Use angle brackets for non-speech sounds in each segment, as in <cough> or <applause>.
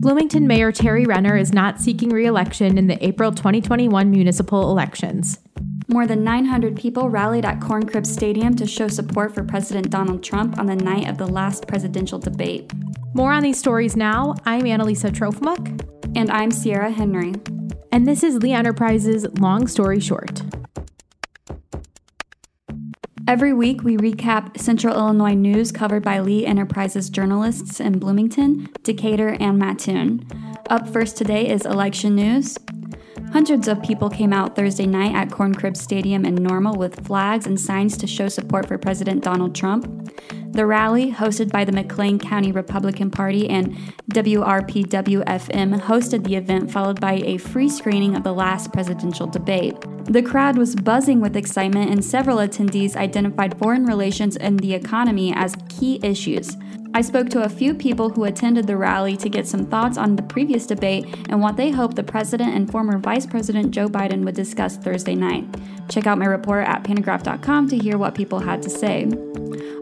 Bloomington Mayor Tari Renner is not seeking re election in the April 2021 municipal elections. More than 900 people rallied at Corn Crib Stadium to show support for President Donald Trump on the night of the last presidential debate. More on these stories now. I'm Analisa Trofimuk. And I'm Sierra Henry. And this is Lee Enterprises Long Story Short. Every week, we recap Central Illinois news covered by Lee Enterprises journalists in Bloomington, Decatur, and Mattoon. Up first today is election news. Hundreds of people came out Thursday night at Corn Crib Stadium in Normal with flags and signs to show support for President Donald Trump. The rally, hosted by the McLean County Republican Party and WRPWFM, hosted the event, followed by a free screening of the last presidential debate. The crowd was buzzing with excitement, and several attendees identified foreign relations and the economy as key issues. I spoke to a few people who attended the rally to get some thoughts on the previous debate and what they hope the president and former Vice President Joe Biden would discuss Thursday night. Check out my report at pantagraph.com to hear what people had to say.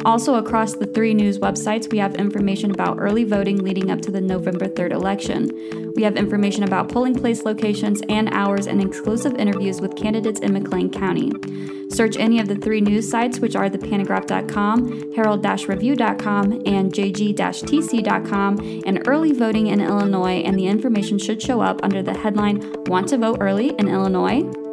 Also, across the three news websites, we have information about early voting leading up to the November 3rd election. We have information about polling place locations and hours and exclusive interviews with candidates in McLean County. Search any of the three news sites, which are thepantagraph.com, herald-review.com, and jg-tc.com, and early voting in Illinois, and the information should show up under the headline Want to Vote Early in Illinois?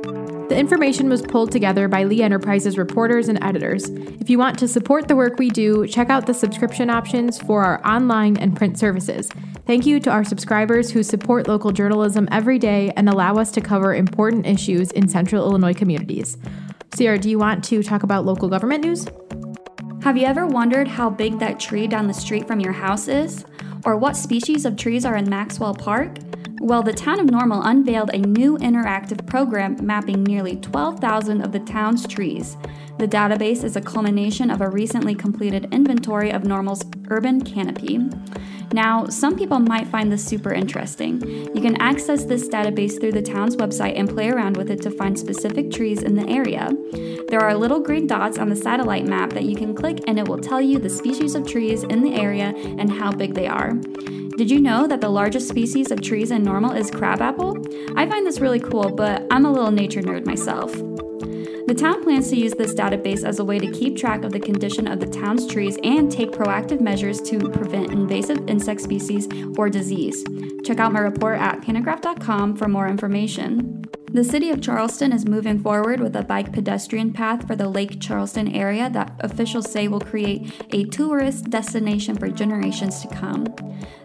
The information was pulled together by Lee Enterprises reporters and editors. If you want to support the work we do, check out the subscription options for our online and print services. Thank you to our subscribers who support local journalism every day and allow us to cover important issues in central Illinois communities. Sierra, do you want to talk about local government news? Have you ever wondered how big that tree down the street from your house is? Or what species of trees are in Maxwell Park? Well, the town of Normal unveiled a new interactive program mapping nearly 12,000 of the town's trees. The database is a culmination of a recently completed inventory of Normal's urban canopy. Now, some people might find this super interesting. You can access this database through the town's website and play around with it to find specific trees in the area. There are little green dots on the satellite map that you can click, and it will tell you the species of trees in the area and how big they are. Did you know that the largest species of trees in Normal is crabapple? I find this really cool, but I'm a little nature nerd myself. The town plans to use this database as a way to keep track of the condition of the town's trees and take proactive measures to prevent invasive insect species or disease. Check out my report at pantagraph.com for more information. The city of Charleston is moving forward with a bike pedestrian path for the Lake Charleston area that officials say will create a tourist destination for generations to come.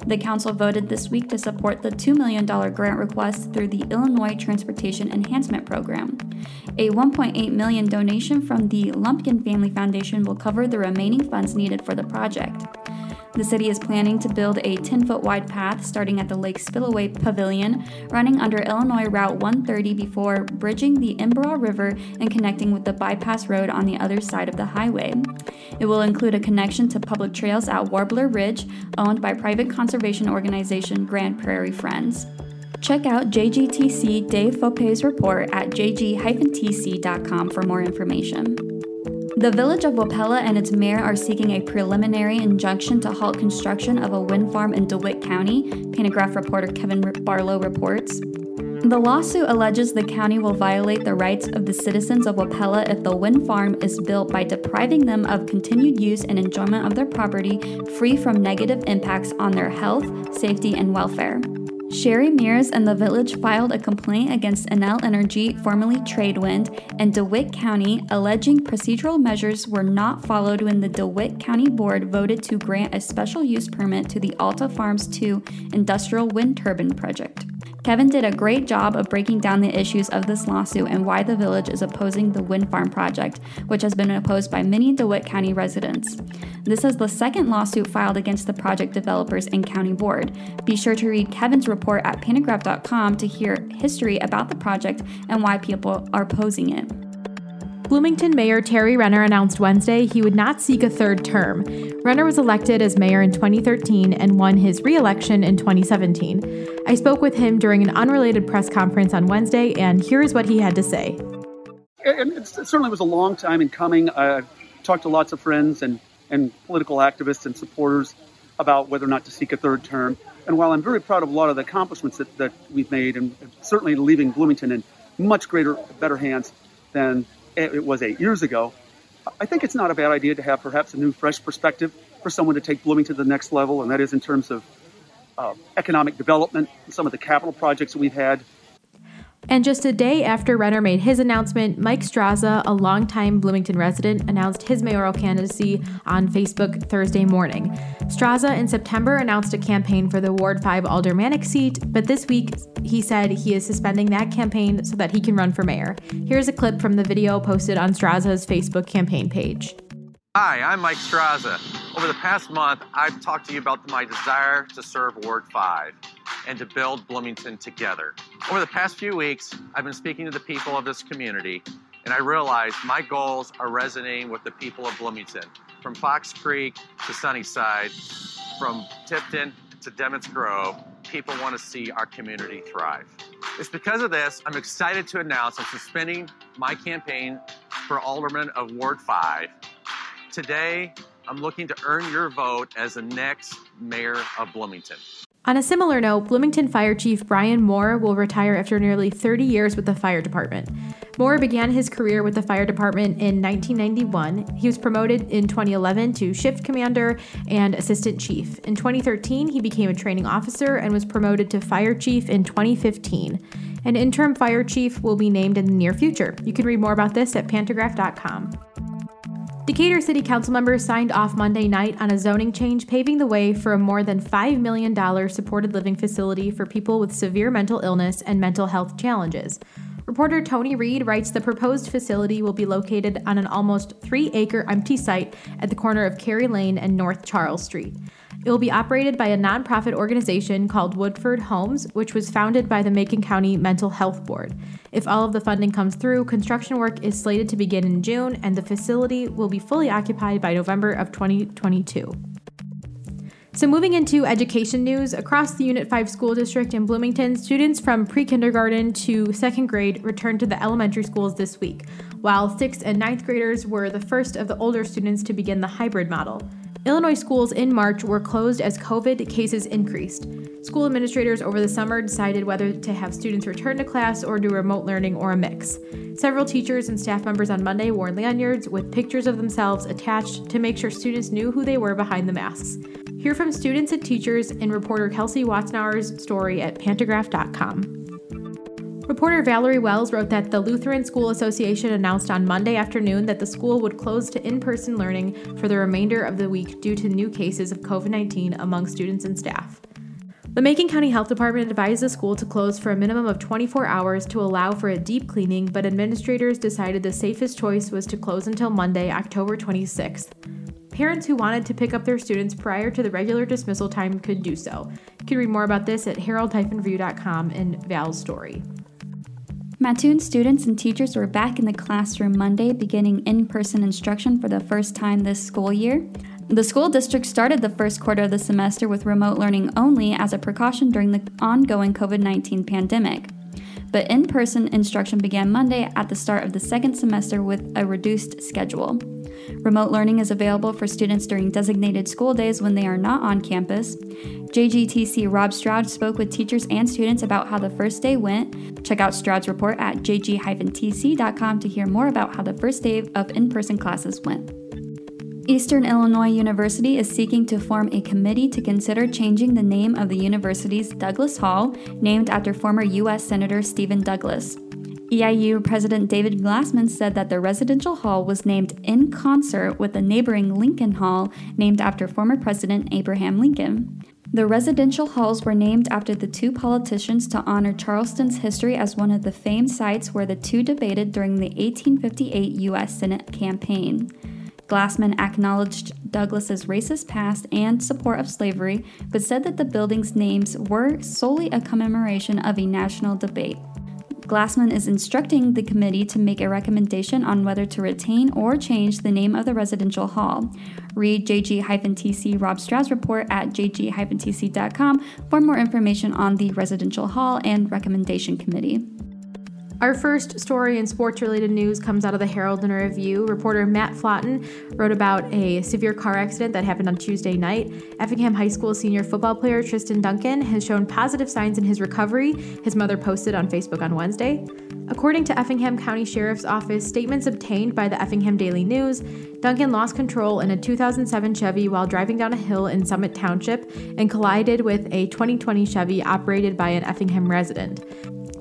The council voted this week to support the $2 million grant request through the Illinois Transportation Enhancement Program. A 1.8 million donation from the Lumpkin Family Foundation will cover the remaining funds needed for the project. The city is planning to build a 10 foot wide path starting at the Lake Spillway Pavilion, running under Illinois Route 130 before bridging the Embarras River and connecting with the bypass road on the other side of the highway. It will include a connection to public trails at Warbler Ridge, owned by private conservation organization Grand Prairie Friends. Check out JGTC Dave Fopay's report at jg-tc.com for more information. The village of Wapella and its mayor are seeking a preliminary injunction to halt construction of a wind farm in DeWitt County, Pantagraph reporter Kevin Barlow reports. The lawsuit alleges the county will violate the rights of the citizens of Wapella if the wind farm is built by depriving them of continued use and enjoyment of their property free from negative impacts on their health, safety, and welfare. Sherry Mears and the village filed a complaint against Enel Energy, formerly Tradewind, and DeWitt County, alleging procedural measures were not followed when the DeWitt County Board voted to grant a special use permit to the Alta Farms 2 industrial wind turbine project. Kevin did a great job of breaking down the issues of this lawsuit and why the village is opposing the wind farm project, which has been opposed by many DeWitt County residents. This is the second lawsuit filed against the project developers and county board. Be sure to read Kevin's report at pantagraph.com to hear history about the project and why people are opposing it. Bloomington Mayor Tari Renner announced Wednesday he would not seek a third term. Renner was elected as mayor in 2013 and won his re election in 2017. I spoke with him during an unrelated press conference on Wednesday, and here's what he had to say. It, certainly was a long time in coming. I talked to lots of friends and, and political activists and supporters about whether or not to seek a third term. And while I'm very proud of a lot of the accomplishments that, that we've made, and certainly leaving Bloomington in much greater, better hands than it was eight years ago, I think it's not a bad idea to have perhaps a new, fresh perspective for someone to take Bloomington to the next level, and that is in terms of uh, economic development, some of the capital projects that we've had, and just a day after Renner made his announcement, Mike Straza, a longtime Bloomington resident, announced his mayoral candidacy on Facebook Thursday morning. Straza in September announced a campaign for the Ward 5 aldermanic seat, but this week he said he is suspending that campaign so that he can run for mayor. Here's a clip from the video posted on Straza's Facebook campaign page. Hi, I'm Mike Straza. Over the past month, I've talked to you about my desire to serve Ward 5 and to build Bloomington together. Over the past few weeks, I've been speaking to the people of this community, and I realize my goals are resonating with the people of Bloomington, from Fox Creek to Sunnyside, from Tipton to Dimmitt's Grove. People want to see our community thrive. It's because of this, I'm excited to announce I'm suspending my campaign for Alderman of Ward 5. Today, I'm looking to earn your vote as the next mayor of Bloomington. On a similar note, Bloomington Fire Chief Brian Moore will retire after nearly 30 years with the fire department. Moore began his career with the fire department in 1991. He was promoted in 2011 to shift commander and assistant chief. In 2013, he became a training officer and was promoted to fire chief in 2015. An interim fire chief will be named in the near future. You can read more about this at pantagraph.com. Decatur City Council members signed off Monday night on a zoning change paving the way for a more than $5 million supported living facility for people with severe mental illness and mental health challenges. Reporter Tony Reed writes the proposed facility will be located on an almost three acre empty site at the corner of Carey Lane and North Charles Street. It will be operated by a nonprofit organization called Woodford Homes, which was founded by the Macon County Mental Health Board. If all of the funding comes through, construction work is slated to begin in June, and the facility will be fully occupied by November of 2022. So, moving into education news, across the Unit 5 school district in Bloomington, students from pre kindergarten to second grade returned to the elementary schools this week, while 6th and ninth graders were the first of the older students to begin the hybrid model. Illinois schools in March were closed as COVID cases increased. School administrators over the summer decided whether to have students return to class or do remote learning or a mix. Several teachers and staff members on Monday wore lanyards with pictures of themselves attached to make sure students knew who they were behind the masks. Hear from students and teachers in reporter Kelsey Watznauer's story at pantagraph.com. Reporter Valerie Wells wrote that the Lutheran School Association announced on Monday afternoon that the school would close to in person learning for the remainder of the week due to new cases of COVID 19 among students and staff. The Macon County Health Department advised the school to close for a minimum of 24 hours to allow for a deep cleaning, but administrators decided the safest choice was to close until Monday, October 26th. Parents who wanted to pick up their students prior to the regular dismissal time could do so. You can read more about this at herald-review.com in Val's story. Mattoon students and teachers were back in the classroom Monday, beginning in person instruction for the first time this school year. The school district started the first quarter of the semester with remote learning only as a precaution during the ongoing COVID 19 pandemic. But in person instruction began Monday at the start of the second semester with a reduced schedule. Remote learning is available for students during designated school days when they are not on campus. JGTC Rob Stroud spoke with teachers and students about how the first day went. Check out Stroud's report at jg-tc.com to hear more about how the first day of in person classes went. Eastern Illinois University is seeking to form a committee to consider changing the name of the university's Douglas Hall, named after former U.S. Senator Stephen Douglas. EIU President David Glassman said that the residential hall was named in concert with the neighboring Lincoln Hall, named after former President Abraham Lincoln. The residential halls were named after the two politicians to honor Charleston's history as one of the famed sites where the two debated during the 1858 U.S. Senate campaign. Glassman acknowledged Douglas's racist past and support of slavery, but said that the building's names were solely a commemoration of a national debate. Glassman is instructing the committee to make a recommendation on whether to retain or change the name of the residential hall. Read JG-TC Rob Stroud's report at jg-tc.com for more information on the residential hall and recommendation committee. Our first story in sports related news comes out of the Herald and Review. Reporter Matt Flotten wrote about a severe car accident that happened on Tuesday night. Effingham High School senior football player Tristan Duncan has shown positive signs in his recovery, his mother posted on Facebook on Wednesday. According to Effingham County Sheriff's Office statements obtained by the Effingham Daily News, Duncan lost control in a 2007 Chevy while driving down a hill in Summit Township and collided with a 2020 Chevy operated by an Effingham resident.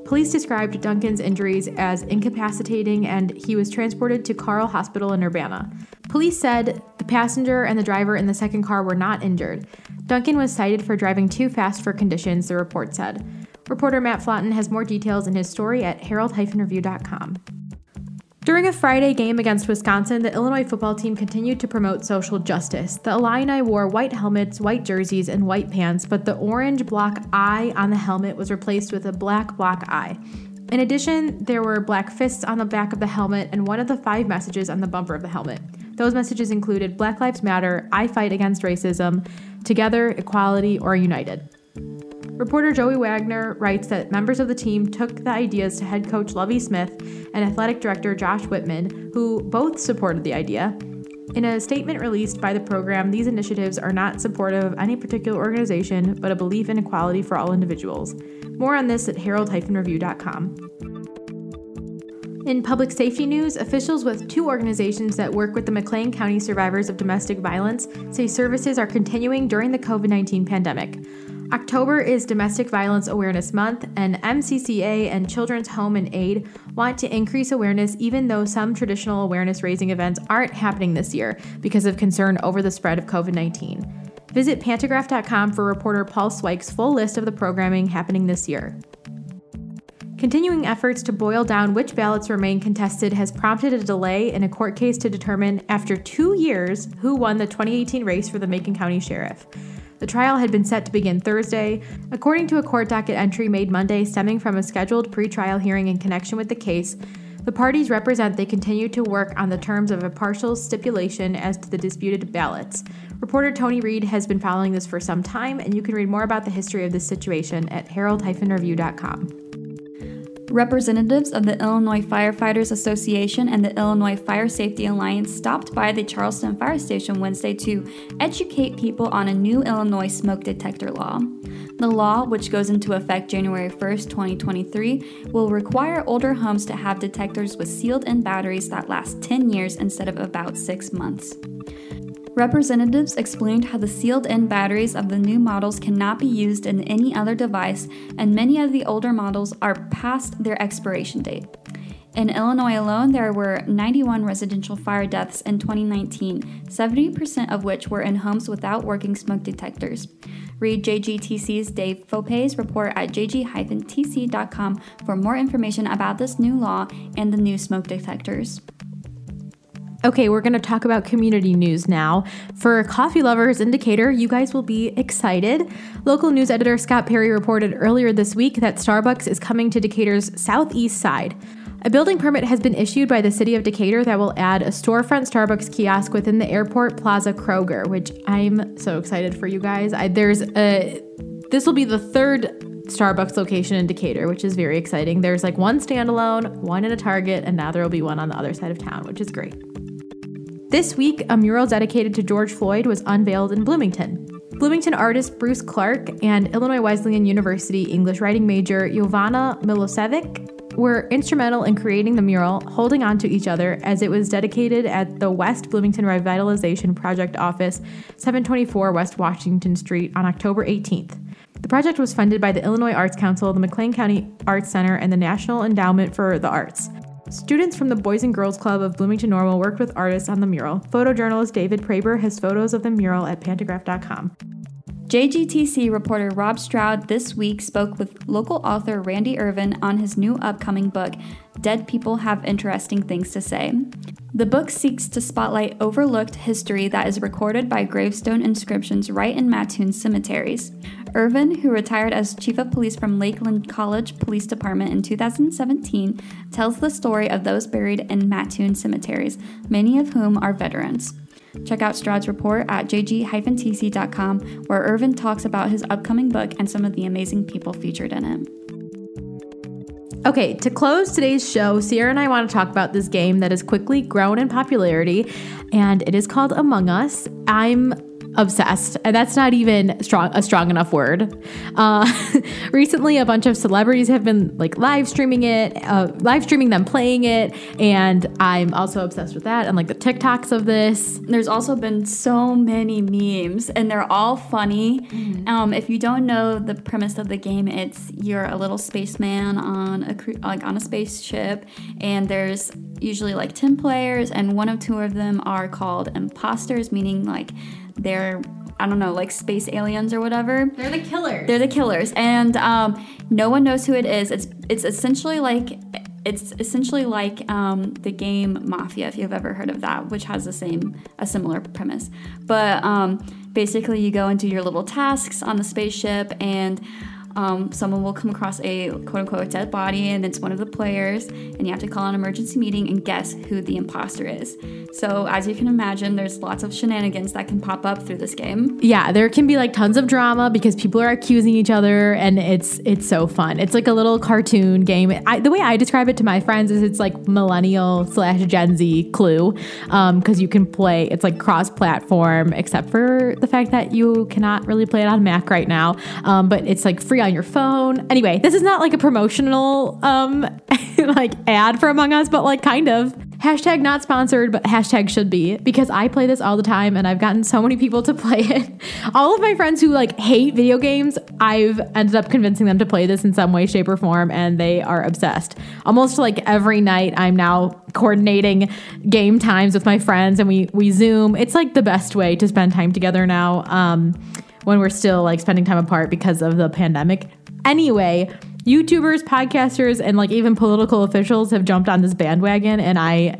Police described Duncan's injuries as incapacitating and he was transported to Carle Hospital in Urbana. Police said the passenger and the driver in the second car were not injured. Duncan was cited for driving too fast for conditions, the report said. Reporter Matt Flotten has more details in his story at herald-review.com. During a Friday game against Wisconsin, the Illinois football team continued to promote social justice. The Illini wore white helmets, white jerseys, and white pants, but the orange block I on the helmet was replaced with a black block I. In addition, there were black fists on the back of the helmet and one of the five messages on the bumper of the helmet. Those messages included Black Lives Matter, I fight against racism, Together, Equality, or United. Reporter Joey Wagner writes that members of the team took the ideas to head coach Lovie Smith and athletic director Josh Whitman, who both supported the idea. In a statement released by the program, these initiatives are not supportive of any particular organization, but a belief in equality for all individuals. More on this at herald-review.com. In public safety news, officials with two organizations that work with the McLean County survivors of domestic violence say services are continuing during the COVID 19 pandemic. October is Domestic Violence Awareness Month, and MCCA and Children's Home and Aid want to increase awareness even though some traditional awareness raising events aren't happening this year because of concern over the spread of COVID 19. Visit Pantagraph.com for reporter Paul Swiech's full list of the programming happening this year. Continuing efforts to boil down which ballots remain contested has prompted a delay in a court case to determine, after two years, who won the 2018 race for the Macon County Sheriff. The trial had been set to begin Thursday, according to a court docket entry made Monday stemming from a scheduled pretrial hearing in connection with the case. The parties represent they continue to work on the terms of a partial stipulation as to the disputed ballots. Reporter Tony Reed has been following this for some time, and you can read more about the history of this situation at herald-review.com. Representatives of the Illinois Firefighters Association and the Illinois Fire Safety Alliance stopped by the Charleston Fire Station Wednesday to educate people on a new Illinois smoke detector law. The law, which goes into effect January 1, 2023, will require older homes to have detectors with sealed in batteries that last 10 years instead of about 6 months. Representatives explained how the sealed in batteries of the new models cannot be used in any other device, and many of the older models are past their expiration date. In Illinois alone, there were 91 residential fire deaths in 2019, 70% of which were in homes without working smoke detectors. Read JGTC's Dave Fopay's report at jg-tc.com for more information about this new law and the new smoke detectors. Okay, we're going to talk about community news now. For coffee lovers in Decatur, you guys will be excited. Local news editor Scott Perry reported earlier this week that Starbucks is coming to Decatur's southeast side. A building permit has been issued by the city of Decatur that will add a storefront Starbucks kiosk within the Airport Plaza Kroger, which I'm so excited for you guys. I, there's a this will be the third Starbucks location in Decatur, which is very exciting. There's like one standalone, one in a Target, and now there will be one on the other side of town, which is great. This week, a mural dedicated to George Floyd was unveiled in Bloomington. Bloomington artist Bruce Clark and Illinois Wesleyan University English writing major Jovana Milosevic were instrumental in creating the mural, holding on to each other, as it was dedicated at the West Bloomington Revitalization Project office, 724 West Washington Street, on October 18th. The project was funded by the Illinois Arts Council, the McLean County Arts Center, and the National Endowment for the Arts. Students from the Boys and Girls Club of Bloomington Normal worked with artists on the mural. Photojournalist David Proeber has photos of the mural at pantagraph.com. JGTC reporter Rob Stroud this week spoke with local author Randy Irvin on his new upcoming book, Dead People Have Interesting Things to Say. The book seeks to spotlight overlooked history that is recorded by gravestone inscriptions right in Mattoon cemeteries. Irvin, who retired as chief of police from Lakeland College Police Department in 2017, tells the story of those buried in Mattoon cemeteries, many of whom are veterans. Check out Stroud's report at jg-tc.com, where Irvin talks about his upcoming book and some of the amazing people featured in it. Okay, to close today's show, Sierra and I want to talk about this game that has quickly grown in popularity, and it is called Among Us. I'm obsessed. And that's not even strong a strong enough word. Uh, <laughs> recently, a bunch of celebrities have been like live streaming it, uh, live streaming them playing it, and I'm also obsessed with that and like the TikToks of this. There's also been so many memes, and they're all funny. Mm-hmm. Um, if you don't know the premise of the game, it's you're a little spaceman on a like on a spaceship, and there's usually like 10 players and one of two of them are called imposters meaning like they're I don't know, like space aliens or whatever. They're the killers. They're the killers, and um, no one knows who it is. It's it's essentially like it's essentially like um, the game Mafia, if you've ever heard of that, which has the same a similar premise. But um, basically, you go and do your little tasks on the spaceship, and um, someone will come across a quote unquote dead body and it's one of the players, and you have to call an emergency meeting and guess who the imposter is. So, as you can imagine, there's lots of shenanigans that can pop up through this game. Yeah, there can be like tons of drama because people are accusing each other, and it's it's so fun. It's like a little cartoon game. I, the way I describe it to my friends is it's like millennial slash Gen Z Clue, because um, you can play. It's like cross platform, except for the fact that you cannot really play it on Mac right now. Um, but it's like free on your phone. Anyway, this is not like a promotional um <laughs> like ad for Among Us, but like kind of. Hashtag not sponsored, but hashtag should be because I play this all the time and I've gotten so many people to <laughs> play it. All of my friends who like hate video games, I've ended up convincing them to play this in some way, shape, or form, and they are obsessed. Almost like every night, I'm now coordinating game times with my friends and we we Zoom. It's like the best way to spend time together now. Um, when we're still like spending time apart because of the pandemic. Anyway, YouTubers, podcasters, and like even political officials have jumped on this bandwagon, and I,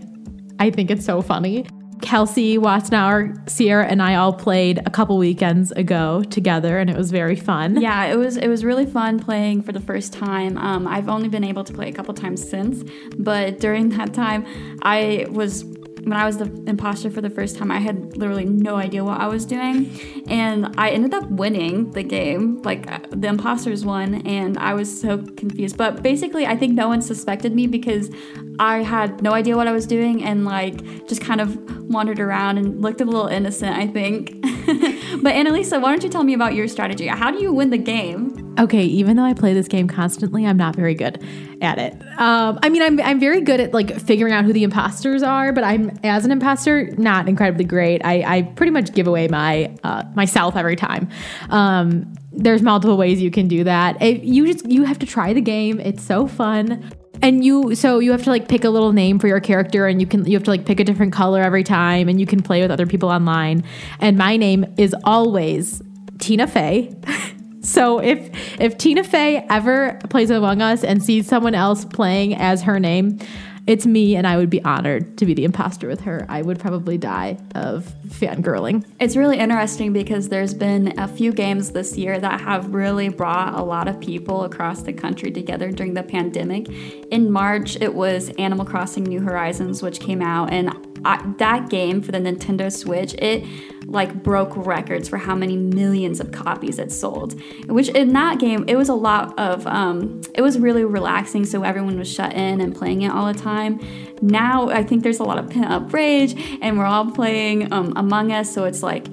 I think it's so funny. Kelsey Watznauer, Sierra, and I all played a couple weekends ago together, and it was very fun. Yeah, it was it was really fun playing for the first time. Um, I've only been able to play a couple times since, but during that time, I was when I was the imposter for the first time, I had literally no idea what I was doing. And I ended up winning the game. Like, uh, the imposters won, and I was so confused. But basically, I think no one suspected me because I had no idea what I was doing and, like, just kind of wandered around and looked a little innocent, I think. <laughs> but Analisa, why don't you tell me about your strategy? How do you win the game? Okay, even though I play this game constantly, I'm not very good at it. Um, I mean, I'm I'm very good at like figuring out who the imposters are, but I'm as an imposter not incredibly great. I, I pretty much give away my uh, myself every time. Um, there's multiple ways you can do that. It, you just you have to try the game. It's so fun. And you so you have to like pick a little name for your character and you can you have to like pick a different color every time and you can play with other people online. And my name is always Tina Fey. <laughs> So if if Tina Fey ever plays Among Us and sees someone else playing as her name, it's me and I would be honored to be the imposter with her. I would probably die of fangirling. It's really interesting because there's been a few games this year that have really brought a lot of people across the country together during the pandemic. In March, it was Animal Crossing New Horizons, which came out, and I, that game for the Nintendo Switch, it like broke records for how many millions of copies it sold. Which in that game, it was a lot of, um, it was really relaxing. So everyone was shut in and playing it all the time. Now I think there's a lot of pent up rage, and we're all playing um, Among Us. So it's like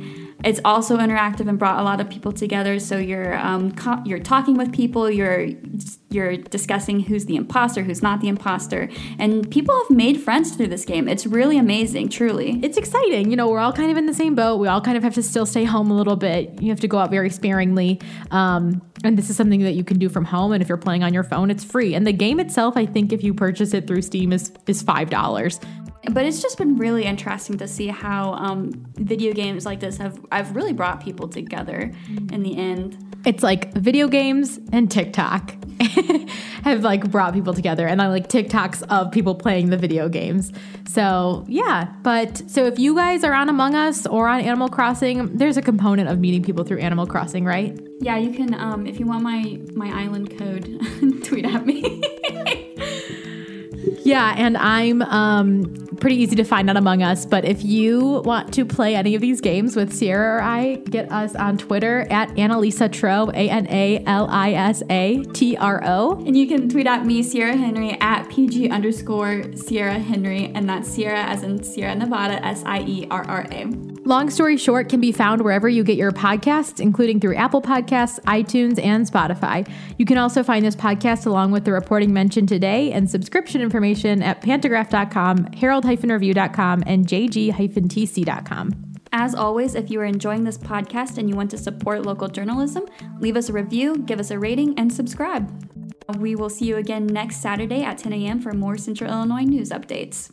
it's also interactive and brought a lot of people together. So you're um, co- you're talking with people, you're you're discussing who's the imposter, who's not the imposter, and people have made friends through this game. It's really amazing, truly. It's exciting. You know, we're all kind of in the same boat. We all kind of have to still stay home a little bit. You have to go out very sparingly. Um, and this is something that you can do from home. And if you're playing on your phone, it's free. And the game itself, I think, if you purchase it through Steam, is is five dollars but it's just been really interesting to see how um, video games like this have I've really brought people together in the end. It's like video games and TikTok <laughs> have like brought people together, and I like TikToks of people playing the video games. So yeah, but so if you guys are on Among Us or on Animal Crossing, there's a component of meeting people through Animal Crossing, right? Yeah, you can. Um, if you want my my island code, <laughs> tweet at me. <laughs> yeah, and I'm um, pretty easy to find on Among Us. But if you want to play any of these games with Sierra or I, get us on Twitter at Analisa Tro, A N A L I S A T R O. And you can tweet at me, Sierra Henry, at PG underscore Sierra Henry, and that's Sierra as in Sierra Nevada, S I E R R A. Long Story Short can be found wherever you get your podcasts, including through Apple Podcasts, iTunes, and Spotify. You can also find this podcast along with the reporting mentioned today and subscription information at pantagraph.com, herald-review.com, and jg-tc.com. As always, if you are enjoying this podcast and you want to support local journalism, leave us a review, give us a rating, and subscribe. We will see you again next Saturday at 10 a.m. for more Central Illinois news updates.